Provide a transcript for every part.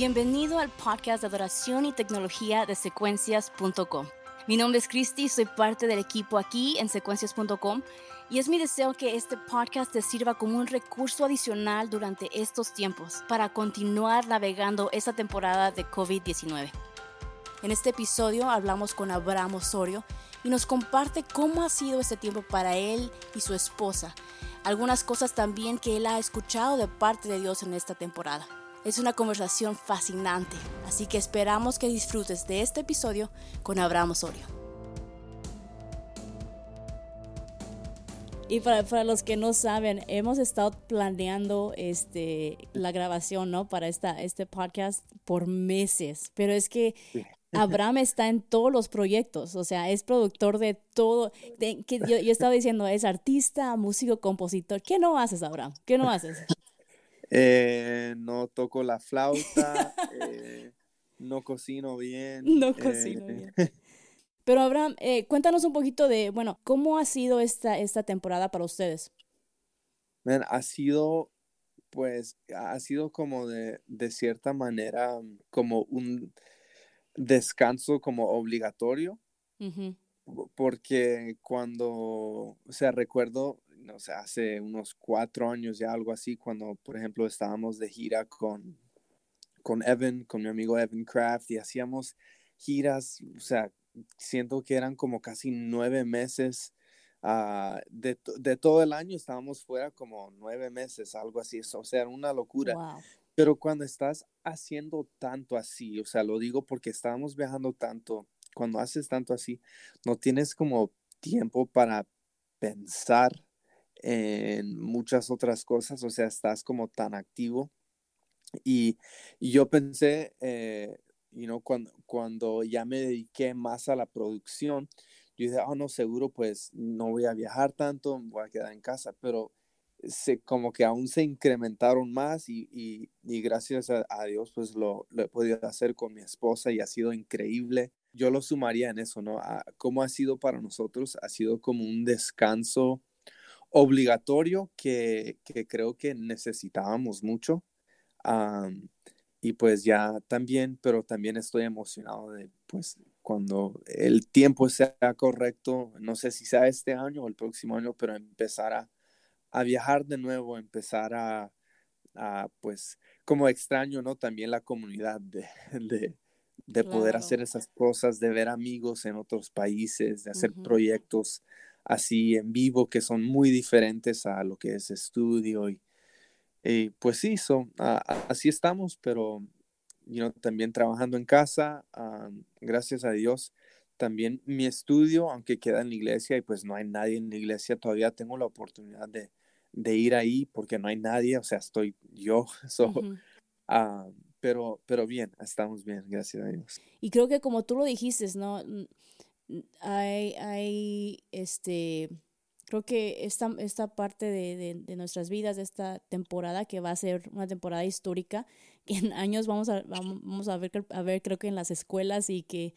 Bienvenido al podcast de adoración y tecnología de secuencias.com. Mi nombre es Christy, soy parte del equipo aquí en secuencias.com y es mi deseo que este podcast te sirva como un recurso adicional durante estos tiempos para continuar navegando esta temporada de COVID-19. En este episodio hablamos con Abraham Osorio y nos comparte cómo ha sido este tiempo para él y su esposa. Algunas cosas también que él ha escuchado de parte de Dios en esta temporada. Es una conversación fascinante, así que esperamos que disfrutes de este episodio con Abraham Osorio. Y para, los que no saben, hemos estado planeando este, la grabación ¿no? para esta, este podcast por meses, pero es que Abraham está en todos los proyectos, o sea, es productor de todo. que yo, yo, estaba diciendo, es artista, músico, compositor. ¿Qué no haces, Abraham? ¿Qué no haces? Eh, no toco la flauta, eh, no cocino bien. No cocino bien. Pero Abraham, eh, cuéntanos un poquito de, bueno, ¿cómo ha sido esta, esta temporada para ustedes? ha sido, pues, ha sido como de, de cierta manera, como un descanso como obligatorio. Porque cuando, o sea, recuerdo no sé, hace unos cuatro años ya algo así, cuando, por ejemplo, estábamos de gira con, con Evan, con mi amigo Evan Craft, y hacíamos giras, o sea, siento que eran como casi nueve meses. Ah, de, de, todo el año estábamos fuera como nueve meses, algo así, o sea, era una locura. Pero cuando estás haciendo tanto así, o sea, lo digo porque estábamos viajando tanto, cuando haces tanto así, no tienes como tiempo para pensar en muchas otras cosas, o sea, estás como tan activo. Y, yo pensé, eh, you cuando, cuando ya me dediqué más a la producción, yo dije, oh, no, seguro, pues no voy a viajar tanto, voy a quedar en casa, pero se, como que aún se incrementaron más y, y, gracias a, Dios, pues lo, lo, he podido hacer con mi esposa y ha sido increíble. Yo lo sumaría en eso, ¿no? A, ¿Cómo ha sido para nosotros? Ha sido como un descanso obligatorio que, creo que necesitábamos mucho. y pues ya también, pero también estoy emocionado de, pues, cuando el tiempo sea correcto, no sé si sea este año o el próximo año, pero empezar a, viajar de nuevo, empezar a, pues, como extraño, ¿no? También la comunidad de, de, poder hacer esas cosas, de ver amigos en otros países, de hacer proyectos así en vivo que son muy diferentes a lo que es estudio y, pues sí, son, así estamos, pero también trabajando en casa, gracias a Dios. También mi estudio, aunque queda en la iglesia y pues no hay nadie en la iglesia, todavía tengo la oportunidad de, ir ahí porque no hay nadie, o sea, estoy yo, pero, pero bien, estamos bien, gracias a Dios. Y creo que como tú lo dijiste, ¿no? Hay, hay este, creo que esta, esta parte de, de, nuestras vidas, de esta temporada, que va a ser una temporada histórica, que en años vamos a, vamos a, ver, a ver, creo que en las escuelas y que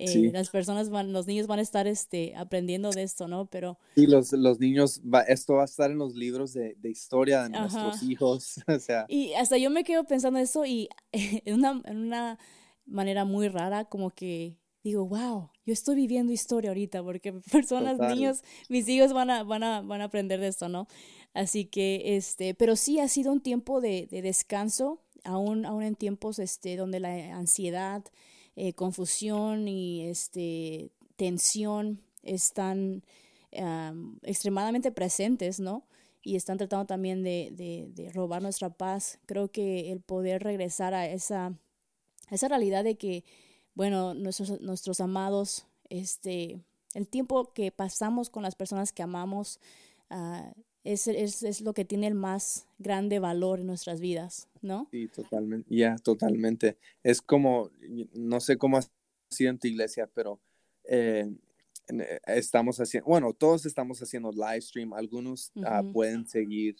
eh, las personas van, los niños van a estar este, aprendiendo de esto, ¿no? Pero... Sí, los, los niños, va, esto va a estar en los libros de, de historia de nuestros hijos, o sea. Y hasta yo me quedo pensando eso y en una, en una manera muy rara, como que digo, wow, yo estoy viviendo historia ahorita porque personas, niños, mis hijos van a, van, a, van a aprender de esto, ¿no? Así que, este, pero sí ha sido un tiempo de, de descanso, aún, aún en tiempos este, donde la ansiedad, eh, confusión y este, tensión están extremadamente presentes, ¿no? Y están tratando también de, de, de, robar nuestra paz. Creo que el poder regresar a esa, esa realidad de que bueno, nuestros, nuestros amados, este, el tiempo que pasamos con las personas que amamos uh, es, es, es, lo que tiene el más grande valor en nuestras vidas, ¿no? Sí, totalmente, ya, totalmente. Es como, no sé cómo ha sido en tu iglesia, pero eh, eh, estamos haciendo, bueno, todos estamos haciendo live stream, algunos uh, pueden seguir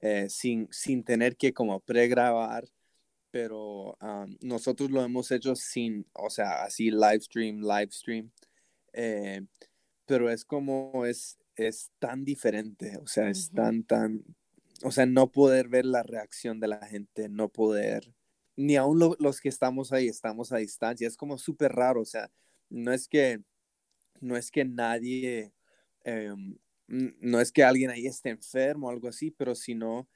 eh, sin, sin tener que como pregrabar pero nosotros lo hemos hecho sin, o sea, así live stream, live stream, eh, pero es como es, es tan diferente, o sea, es tan, tan, o sea, no poder ver la reacción de la gente, no poder, ni aún los que estamos ahí estamos a distancia. Es como súper raro, o sea, no es que, no es que nadie, em, no es que alguien ahí esté enfermo o algo así, pero sino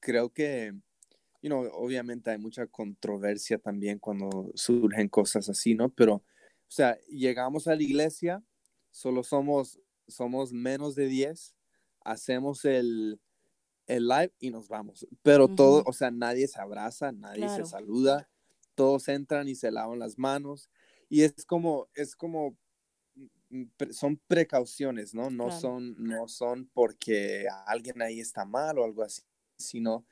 creo que, you know, obviamente hay mucha controversia también cuando surgen cosas así, ¿no? Pero, o sea, llegamos a la iglesia, solo somos, somos menos de 10, hacemos el, el live y nos vamos. Pero todo, o sea, nadie se abraza, nadie se saluda, todos entran y se lavan las manos. Y es como, es como, mm, son precauciones, ¿no? No, son, no son porque alguien ahí está mal o algo así, sino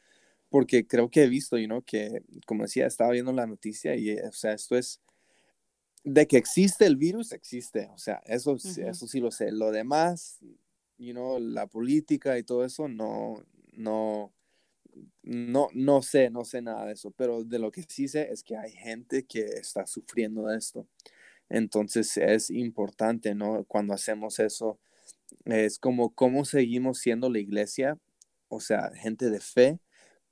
porque creo que he visto, you know, que, como decía, estaba viendo la noticia y, o sea, esto es, de que existe el virus, existe, o sea, eso, eso sí lo sé. Lo demás, you know, la política y todo eso, no, no, no, no sé, no sé nada de eso, pero de lo que sí sé es que hay gente que está sufriendo de esto. Entonces es importante, ¿no? Cuando hacemos eso, es como cómo seguimos siendo la iglesia, o sea, gente de fe,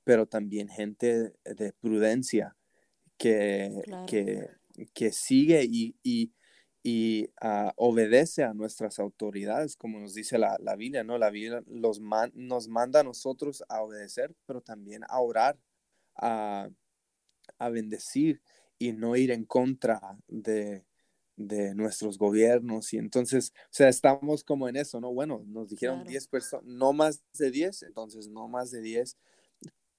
pero también gente de prudencia que, que, que sigue y, y y ah, obedece a nuestras autoridades, como nos dice la, la Biblia, ¿no? La Biblia los nos manda a nosotros a obedecer, pero también a orar, a, a bendecir y no ir en contra de, de, nuestros gobiernos. Y entonces, o sea, estamos como en eso, ¿no? Bueno, nos dijeron 10 personas, no más de 10, entonces no más de 10.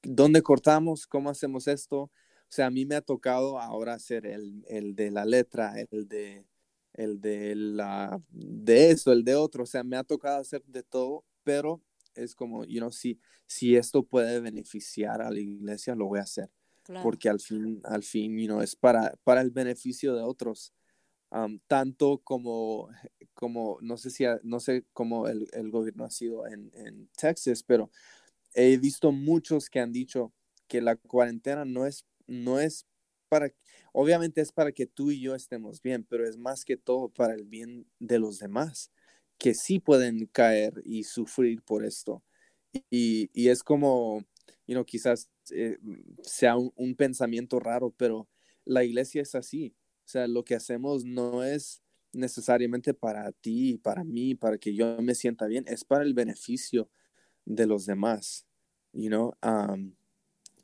¿Dónde cortamos? ¿Cómo hacemos esto? O sea, a mí me ha tocado ahora ser el, el de la letra, el de el de la de eso, el de otro, o sea, me ha tocado hacer de todo, pero es como, you know, si, si esto puede beneficiar a la iglesia, lo voy a hacer. Porque al fin, al fin, you know, es para, para el beneficio de otros. tanto como, como, no sé si, no sé cómo el, el gobierno ha sido en, en Texas, pero he visto muchos que han dicho que la cuarentena no es, no es para, obviamente es para que tú y yo estemos bien, pero es más que todo para el bien de los demás, que sí pueden caer y sufrir por esto. Y, y es como, you know, quizás eh, sea un, pensamiento raro, pero la iglesia es así. O sea, lo que hacemos no es necesariamente para ti, para mí, para que yo me sienta bien, es para el beneficio de los demás, you know. Um,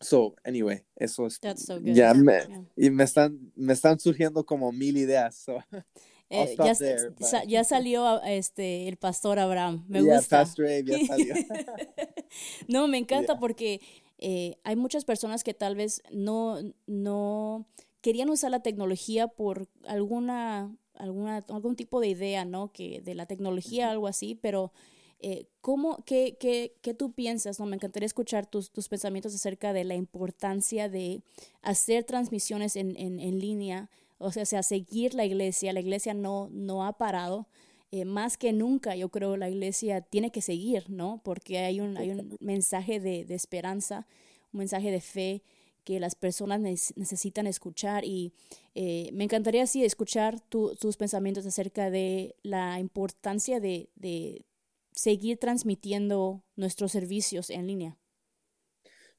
So, anyway, eso es. Ya me, y me están, me están surgiendo como mil ideas. So. Eh, ya, ya, salió este el pastor Abraham. Me gusta. ya salió. no, me encanta porque eh, hay muchas personas que tal vez no, no querían usar la tecnología por alguna, alguna, algún tipo de idea, ¿no? Que de la tecnología, algo así, pero eh, ¿cómo, qué, qué, qué, tú piensas? No? Me encantaría escuchar tus, tus, pensamientos acerca de la importancia de hacer transmisiones en, en, en línea, o sea, sea, seguir la iglesia. La iglesia no, no ha parado. Eh, más que nunca, yo creo, la iglesia tiene que seguir, ¿no? Porque hay un, hay un mensaje de, de esperanza, un mensaje de fe que las personas necesitan escuchar y eh, me encantaría así escuchar tus pensamientos acerca de la importancia de, de, seguir transmitiendo nuestros servicios en línea?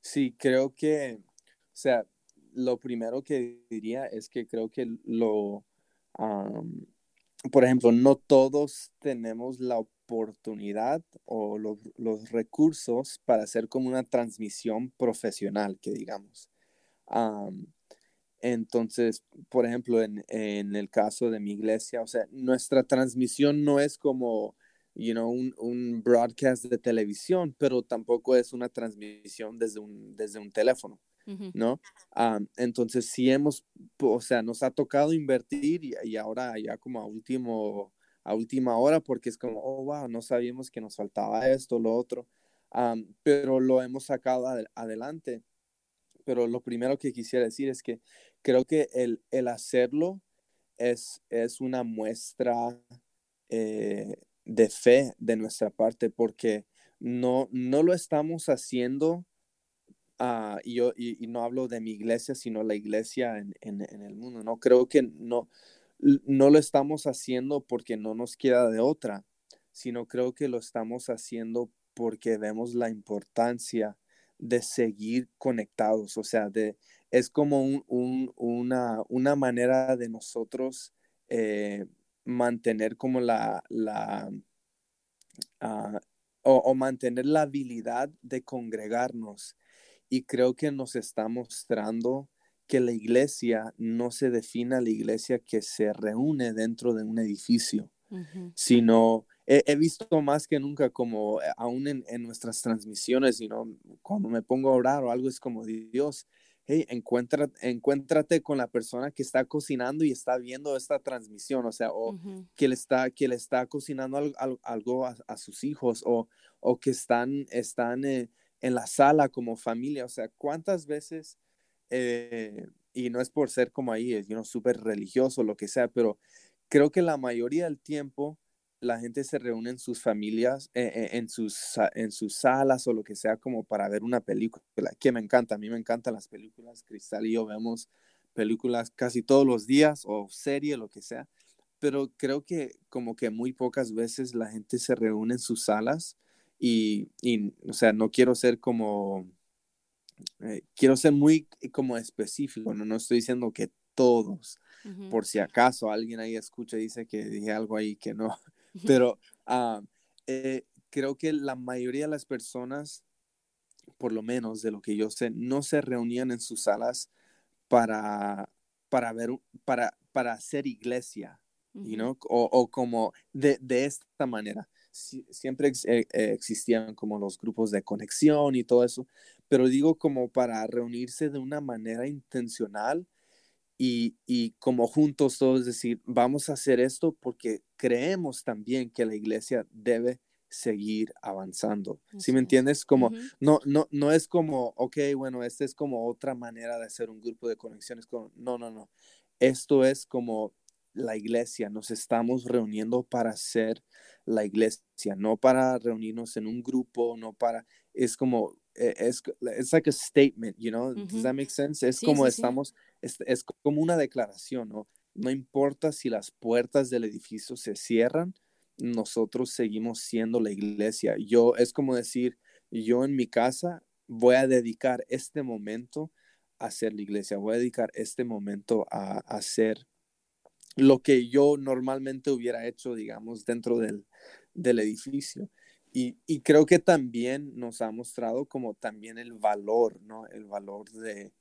Sí, creo que, o sea, lo primero que diría es que creo que lo, por ejemplo, no todos tenemos la oportunidad o los, recursos para hacer como una transmisión profesional, que digamos. entonces, por ejemplo, en, en, el caso de mi iglesia, o sea, nuestra transmisión no es como you know, un, un, broadcast de televisión, pero tampoco es una transmisión desde un, desde un teléfono, ¿no? Ah, entonces, sí hemos, o sea, nos ha tocado invertir y, ahora ya como a último, a última hora, porque es como, oh, wow, no sabíamos que nos faltaba esto, lo otro, ah, pero lo hemos sacado adelante. Pero lo primero que quisiera decir es que creo que el, el hacerlo es, es una muestra eh, de fe de nuestra parte, porque no, no lo estamos haciendo, uh, y, yo, y, no hablo de mi iglesia, sino la iglesia en, en, el mundo, ¿no? Creo que no, no lo estamos haciendo porque no nos queda de otra, sino creo que lo estamos haciendo porque vemos la importancia de seguir conectados, o sea, de, es como un, una, una, manera de nosotros eh, mantener como la, la ah, o, mantener la habilidad de congregarnos. Y creo que nos está mostrando que la iglesia no se define la iglesia que se reúne dentro de un edificio, sino he, visto más que nunca como eh, aún en, nuestras transmisiones, cuando me pongo a orar o algo es como Dios, hey, encuéntrate con la persona que está cocinando y está viendo esta transmisión, o sea, o que, le está, que le está cocinando algo, a, sus hijos, o, o que están, están eh, en la sala como familia, o sea, ¿cuántas veces, eh, y no es por ser como ahí, es, you súper religioso, lo que sea, pero creo que la mayoría del tiempo la gente se reúne en sus familias, eh, eh, en, sus, en sus salas o lo que sea, como para ver una película, que me encanta. A mí me encantan las películas. Cristal y yo vemos películas casi todos los días o serie, lo que sea. Pero creo que como que muy pocas veces la gente se reúne en sus salas y, y o sea, no quiero ser como, eh, quiero ser muy como específico, no, no estoy diciendo que todos, por si acaso alguien ahí escucha y dice que dije algo ahí que no, pero ah, eh, creo que la mayoría de las personas, por lo menos de lo que yo sé, no se reunían en sus salas para, para ver, para, para hacer iglesia, o, como de, esta manera. siempre eh, eh, existían como los grupos de conexión y todo eso, pero digo como para reunirse de una manera intencional y, como juntos todos decir, vamos a hacer esto porque creemos también que la iglesia debe seguir avanzando. ¿Sí me entiendes? Como, no, no, no es como, ok, bueno, esta es como otra manera de hacer un grupo de conexiones. Con, no, no, no. Esto es como la iglesia. Nos estamos reuniendo para ser la iglesia, no para reunirnos en un grupo, no para, es como, es, es like a statement, you know, does that make sense? Es como estamos, es, como una declaración, ¿no? No importa si las puertas del edificio se cierran, nosotros seguimos siendo la iglesia. Yo, es como decir, yo en mi casa voy a dedicar este momento a ser la iglesia, voy a dedicar este momento a, hacer lo que yo normalmente hubiera hecho, digamos, dentro del, edificio. Y, y, creo que también nos ha mostrado como también el valor, ¿no? El valor de,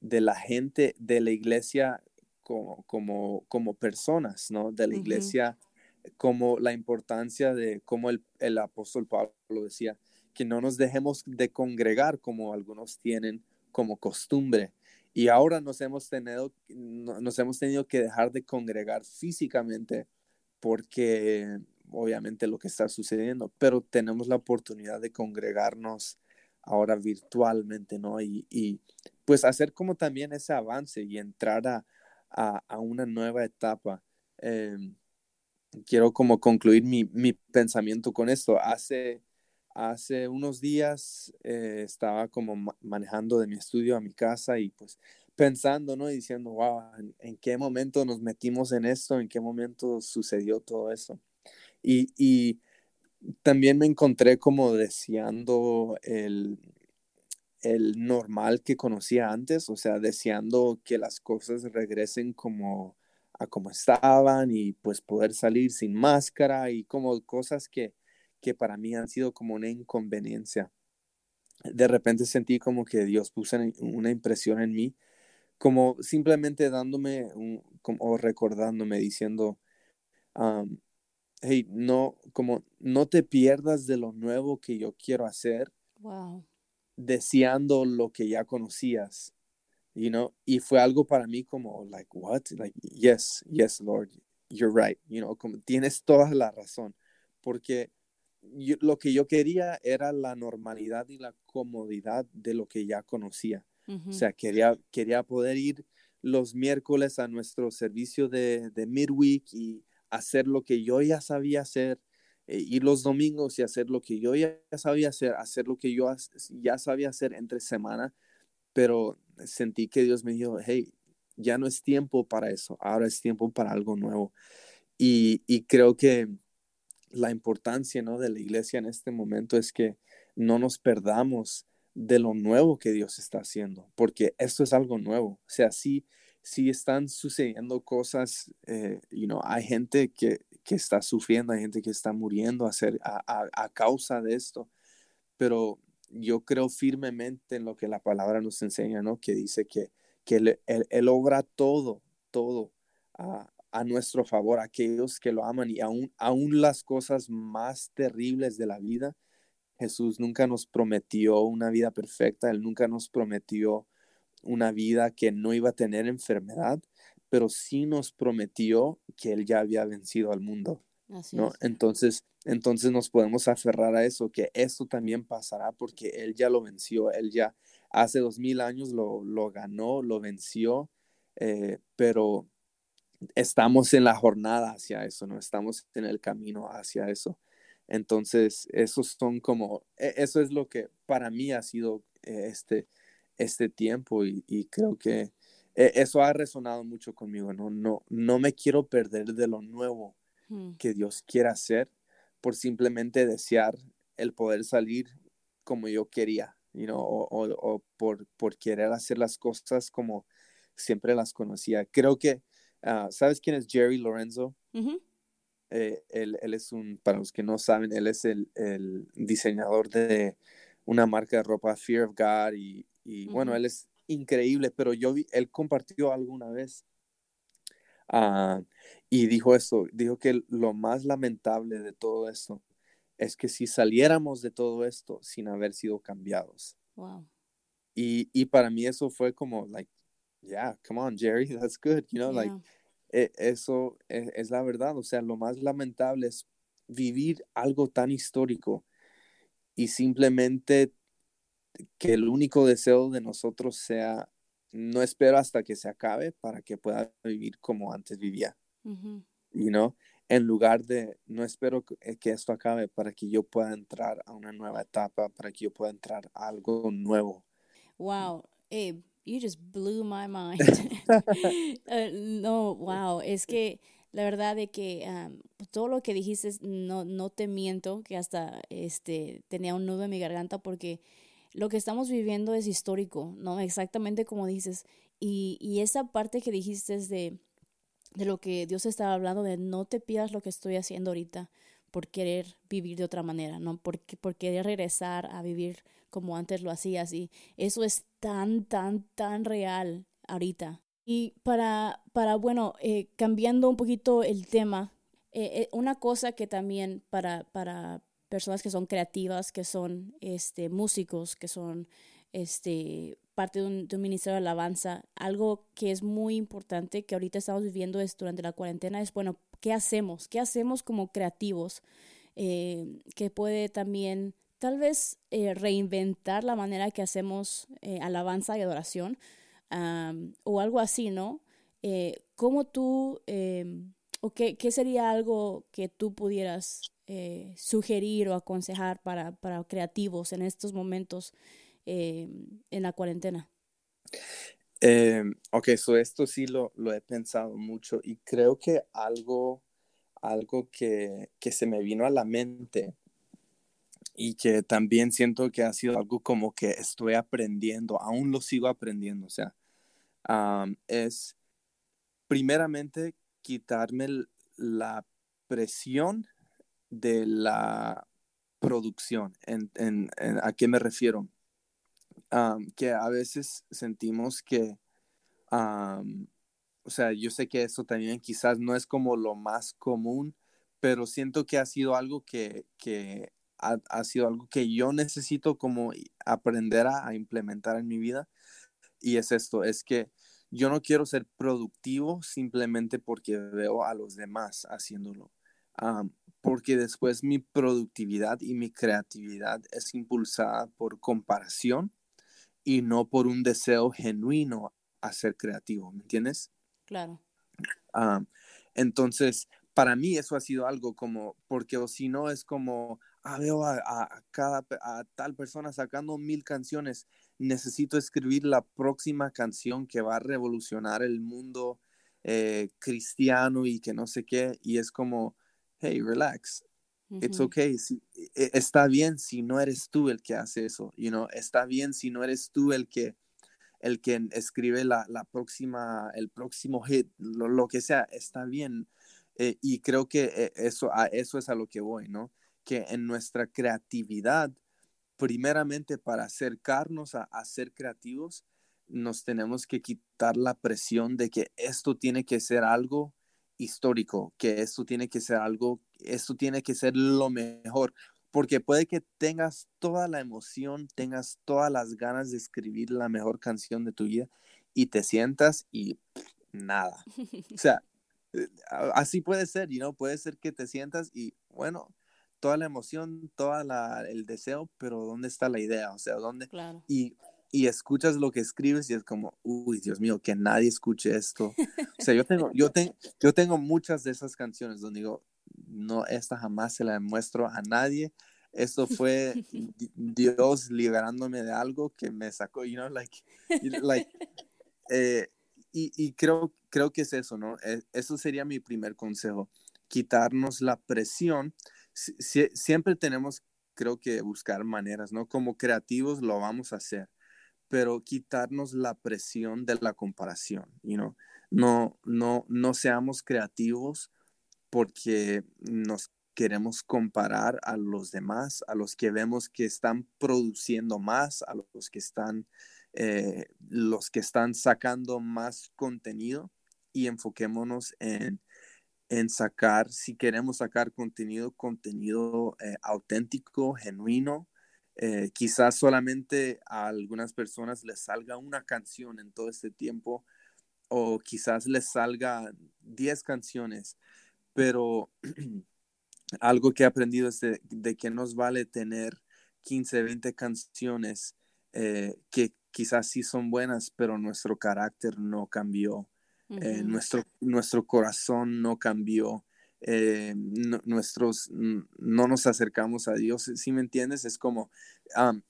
de la gente de la iglesia como, como, como personas, ¿no? De la iglesia, como la importancia de, como el, el apóstol Pablo decía, que no nos dejemos de congregar como algunos tienen como costumbre. Y ahora nos hemos tenido, nos hemos tenido que dejar de congregar físicamente porque obviamente lo que está sucediendo, pero tenemos la oportunidad de congregarnos ahora virtualmente, ¿no? Y, y pues hacer como también ese avance y entrar a, a, una nueva etapa. Em, quiero como concluir mi, mi, pensamiento con esto. Hace, hace unos días eh, estaba como manejando de mi estudio a mi casa y pues pensando, ¿no? Y diciendo, wow, ¿en, ¿en, qué momento nos metimos en esto? ¿En qué momento sucedió todo esto? Y, también me encontré como deseando el, el normal que conocía antes, o sea, deseando que las cosas regresen como a como estaban y pues poder salir sin máscara y como cosas que, que para mí han sido como una inconveniencia. De repente sentí como que Dios puso una impresión en mí, como simplemente dándome como, o recordándome, diciendo, hey, no, como no te pierdas de lo nuevo que yo quiero hacer. Wow. Deseando lo que ya conocías, you know, y fue algo para mí como, like, what? Like, yes, yes, Lord, you're right, you know, como tienes toda la razón, porque lo que yo quería era la normalidad y la comodidad de lo que ya conocía. O sea, quería, quería poder ir los miércoles a nuestro servicio de, de midweek y hacer lo que yo ya sabía hacer, eh, ir los domingos y hacer lo que yo ya sabía hacer, hacer lo que yo ya sabía hacer entre semana, pero sentí que Dios me dijo, hey, ya no es tiempo para eso, ahora es tiempo para algo nuevo. Y, y creo que la importancia ¿no? de la iglesia en este momento es que no nos perdamos de lo nuevo que Dios está haciendo, porque esto es algo nuevo. O sea, sí, sí están sucediendo cosas, eh, hay gente que, que, está sufriendo, hay gente que está muriendo a, hacer, a, a, causa de esto, pero yo creo firmemente en lo que la palabra nos enseña, ¿no? Que dice que, que él, él, obra todo, todo a, a, nuestro favor, aquellos que lo aman y aún, aún las cosas más terribles de la vida, Jesús nunca nos prometió una vida perfecta, Él nunca nos prometió una vida que no iba a tener enfermedad, pero sí nos prometió que Él ya había vencido al mundo. ¿no? Entonces, entonces nos podemos aferrar a eso, que esto también pasará porque Él ya lo venció, Él ya hace dos mil años lo, lo ganó, lo venció, eh, pero estamos en la jornada hacia eso, no estamos en el camino hacia eso. Entonces, esos son como, e, eso es lo que para mí ha sido eh, este, este tiempo y, creo que e, eso ha resonado mucho conmigo, ¿no? No, no me quiero perder de lo nuevo hmm. que Dios quiera hacer por simplemente desear el poder salir como yo quería, you know, o, por, por, querer hacer las cosas como siempre las conocía. Creo que, ah, ¿sabes quién es Jerry Lorenzo? Eh, él, es un, para los que no saben, él es el, diseñador de una marca de ropa, Fear of God, y, bueno, él es increíble, pero yo vi, él compartió alguna vez ah, y dijo eso, dijo que lo más lamentable de todo esto es que si saliéramos de todo esto sin haber sido cambiados. Wow. Y, y para mí eso fue como, like, yeah, come on, Jerry, that's good, you know, like, e, eso e, es, la verdad. O sea, lo más lamentable es vivir algo tan histórico y simplemente que el único deseo de nosotros sea, no espero hasta que se acabe para que pueda vivir como antes vivía. y no En lugar de, no espero eh, que, esto acabe para que yo pueda entrar a una nueva etapa, para que yo pueda entrar a algo nuevo. Wow. Eh, you just blew my mind. Eh, no, wow, es que la verdad de que todo lo que dijiste, no, no te miento, que hasta este, tenía un nudo en mi garganta porque lo que estamos viviendo es histórico, ¿no? Exactamente como dices. Y, y esa parte que dijiste es de, de lo que Dios estaba hablando, de no te pidas lo que estoy haciendo ahorita por querer vivir de otra manera, ¿no? Por, por querer regresar a vivir como antes lo hacías y eso es tan, tan, tan real ahorita. Y para, para bueno, eh, cambiando un poquito el tema, eh, eh, una cosa que también para, para personas que son creativas, que son este, músicos, que son este, parte de un, ministerio de alabanza, algo que es muy importante que ahorita estamos viviendo es durante la cuarentena, es, bueno, ¿qué hacemos? ¿Qué hacemos como creativos? que puede también tal vez eh, reinventar la manera que hacemos eh, alabanza y adoración o algo así, ¿no? Eh, ¿Cómo tú, em, o qué, sería algo que tú pudieras sugerir o aconsejar para, para, creativos en estos momentos em, en la cuarentena? Em, ok, so esto sí lo, lo, he pensado mucho y creo que algo, algo que, que se me vino a la mente y que también siento que ha sido algo como que estoy aprendiendo, aún lo sigo aprendiendo, o sea, es primeramente quitarme la presión de la producción. En, ¿A qué me refiero? que a veces sentimos que, o sea, yo sé que eso también quizás no es como lo más común, pero siento que ha sido algo que, que ha, sido algo que yo necesito como aprender a, implementar en mi vida. Y es esto, es que yo no quiero ser productivo simplemente porque veo a los demás haciéndolo. Porque después mi productividad y mi creatividad es impulsada por comparación y no por un deseo genuino a ser creativo, ¿me entiendes? Claro. entonces, para mí eso ha sido algo como, porque o si no es como, ah, veo a, cada, a tal persona sacando mil canciones, necesito escribir la próxima canción que va a revolucionar el mundo eh, cristiano y que no sé qué, y es como, hey, relax, It's okay. E, está bien si no eres tú el que hace eso, you know? Está bien si no eres tú el que el que escribe la, la próxima, el próximo hit, lo, que sea, está bien. Eh, y creo que eh, eso, a eso es a lo que voy, ¿no? Que en nuestra creatividad, primeramente para acercarnos a, a ser creativos, nos tenemos que quitar la presión de que esto tiene que ser algo histórico, que esto tiene que ser algo, esto tiene que ser lo mejor, porque puede que tengas toda la emoción, tengas todas las ganas de escribir la mejor canción de tu vida y te sientas y nada. O sea, eh, así puede ser, you know? puede ser que te sientas y bueno, toda la emoción, todo el deseo, pero ¿dónde está la idea? O sea, ¿dónde? Claro. Y, y escuchas lo que escribes y es como, uy, Dios mío, que nadie escuche esto. O sea, yo tengo, yo, yo tengo muchas de esas canciones donde digo, no, esta jamás se la muestro a nadie. Esto fue Dios liberándome de algo que me sacó, you know, like, like eh, y, y, creo, creo que es eso, ¿no? E, eso sería mi primer consejo, quitarnos la presión. siempre tenemos, creo que, buscar maneras, ¿no? Como creativos lo vamos a hacer, pero quitarnos la presión de la comparación, you know? No, no, no seamos creativos porque nos queremos comparar a los demás, a los que vemos que están produciendo más, a los que están, eh, los que están sacando más contenido y enfoquémonos en, en sacar, si queremos sacar contenido, contenido eh, auténtico, genuino. Eh, quizás solamente a algunas personas les salga una canción en todo este tiempo o quizás les salga 10 canciones pero algo que he aprendido es de, que nos vale tener 15, 20 canciones eh, que quizás sí son buenas, pero nuestro carácter no cambió, eh, nuestro, nuestro corazón no cambió. Eh, nuestros no nos acercamos a Dios, si me entiendes, es como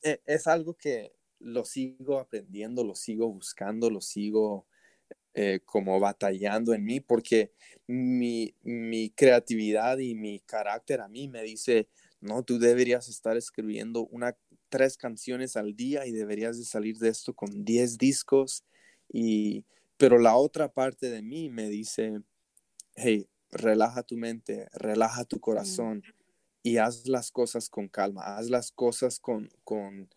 e, es algo que lo sigo aprendiendo, lo sigo buscando, lo sigo eh, como batallando en mí porque mi, mi, creatividad y mi carácter a mí me dice, no, tú deberías estar escribiendo una, tres canciones al día y deberías de salir de esto con diez discos. Y, pero la otra parte de mí me dice, hey, relaja tu mente, relaja tu corazón y haz las cosas con calma, haz las cosas con, con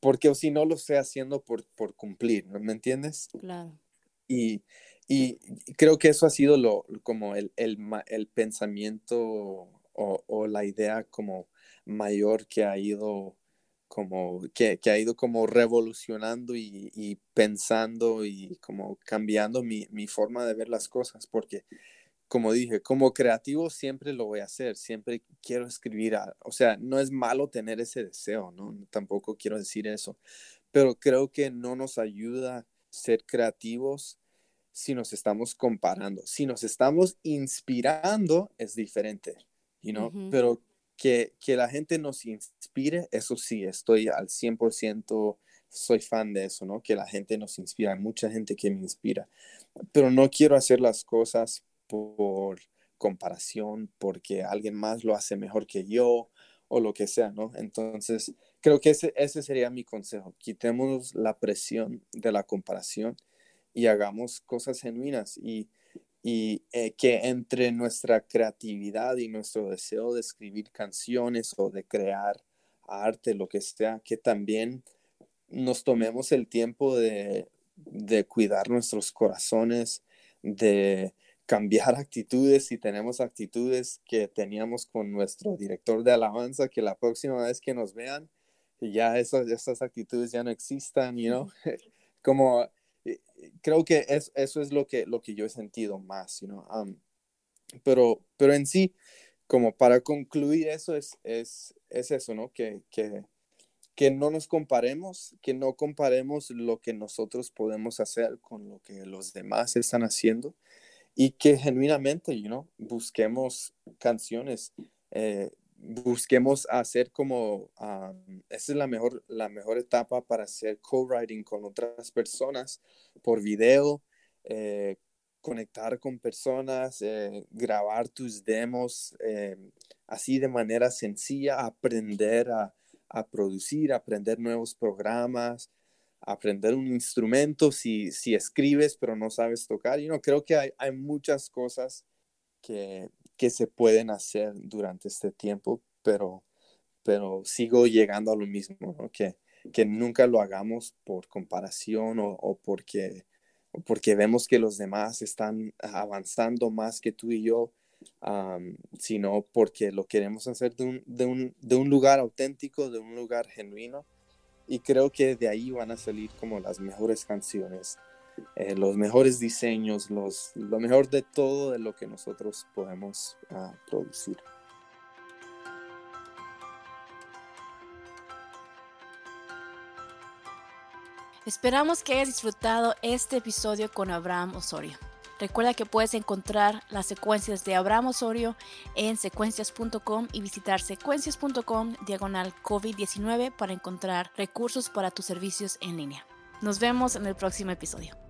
porque si no lo estoy haciendo por, por cumplir, ¿me entiendes? Claro. Y, y creo que eso ha sido lo, como el, el, el pensamiento o, o, la idea como mayor que ha ido como que, que ha ido como revolucionando y, y, pensando y como cambiando mi, mi, forma de ver las cosas porque como dije como creativo siempre lo voy a hacer siempre quiero escribir o sea no es malo tener ese deseo no tampoco quiero decir eso pero creo que no nos ayuda ser creativos si nos estamos comparando. Si nos estamos inspirando, es diferente, you know? pero que, que, la gente nos inspire, eso sí, estoy al 100%, soy fan de eso, ¿no? Que la gente nos inspira, hay mucha gente que me inspira, pero no quiero hacer las cosas por comparación, porque alguien más lo hace mejor que yo o lo que sea, ¿no? Entonces, creo que ese, ese sería mi consejo. Quitemos la presión de la comparación y hagamos cosas genuinas y, y eh, que entre nuestra creatividad y nuestro deseo de escribir canciones o de crear arte, lo que sea, que también nos tomemos el tiempo de, de cuidar nuestros corazones, de cambiar actitudes si tenemos actitudes que teníamos con nuestro director de alabanza, que la próxima vez que nos vean, ya esas, esas actitudes ya no existan, you know? Como eh, creo que es, eso es lo que, lo que yo he sentido más, you know? pero, pero en sí, como para concluir eso es, es, es eso, ¿no? Que, que, que no nos comparemos, que no comparemos lo que nosotros podemos hacer con lo que los demás están haciendo y que genuinamente, you know, busquemos canciones, eh, busquemos hacer como, esa es la mejor, la mejor etapa para hacer co-writing con otras personas por video, eh, conectar con personas, eh, grabar tus demos, así de manera sencilla, aprender a, a producir, aprender nuevos programas, aprender un instrumento si, si escribes pero no sabes tocar. Y no, creo que hay, hay muchas cosas que, que, se pueden hacer durante este tiempo, pero, pero sigo llegando a lo mismo, ¿no? que, que nunca lo hagamos por comparación o, o porque, porque vemos que los demás están avanzando más que tú y yo, sino porque lo queremos hacer de un, de, un, de un lugar auténtico, de un lugar genuino y creo que de ahí van a salir como las mejores canciones, eh, los mejores diseños, los, lo mejor de todo de lo que nosotros podemos uh, producir. Esperamos que hayas disfrutado este episodio con Abraham Osorio. Recuerda que puedes encontrar las secuencias de Abraham Osorio en secuencias.com y visitar secuencias.com diagonal COVID-19 para encontrar recursos para tus servicios en línea. Nos vemos en el próximo episodio.